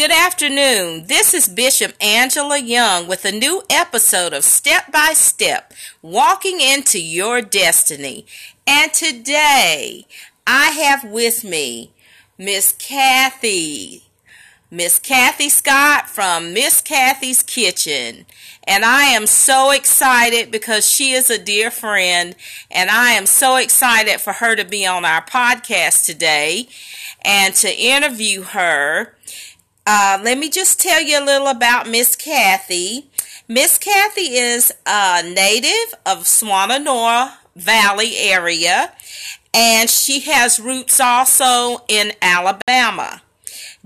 Good afternoon. This is Bishop Angela Young with a new episode of Step by Step Walking into Your Destiny. And today I have with me Miss Kathy. Miss Kathy Scott from Miss Kathy's Kitchen. And I am so excited because she is a dear friend, and I am so excited for her to be on our podcast today and to interview her. Uh, let me just tell you a little about Miss Kathy. Miss Kathy is a native of Swannanoa Valley area, and she has roots also in Alabama.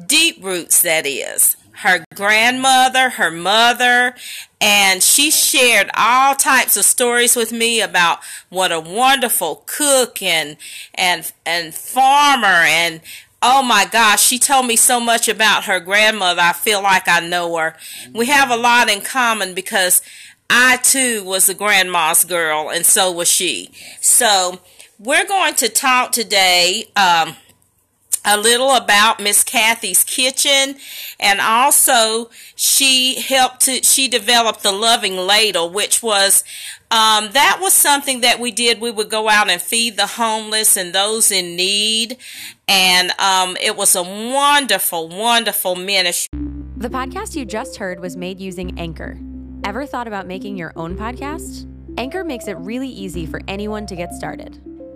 Deep roots, that is. Her grandmother, her mother, and she shared all types of stories with me about what a wonderful cook and and and farmer and Oh my gosh, she told me so much about her grandmother. I feel like I know her. We have a lot in common because I too was a grandma's girl, and so was she. So, we're going to talk today um, a little about Miss Kathy's kitchen, and also she helped to she developed the Loving Ladle, which was um, that was something that we did. We would go out and feed the homeless and those in need. And um, it was a wonderful, wonderful ministry. The podcast you just heard was made using Anchor. Ever thought about making your own podcast? Anchor makes it really easy for anyone to get started.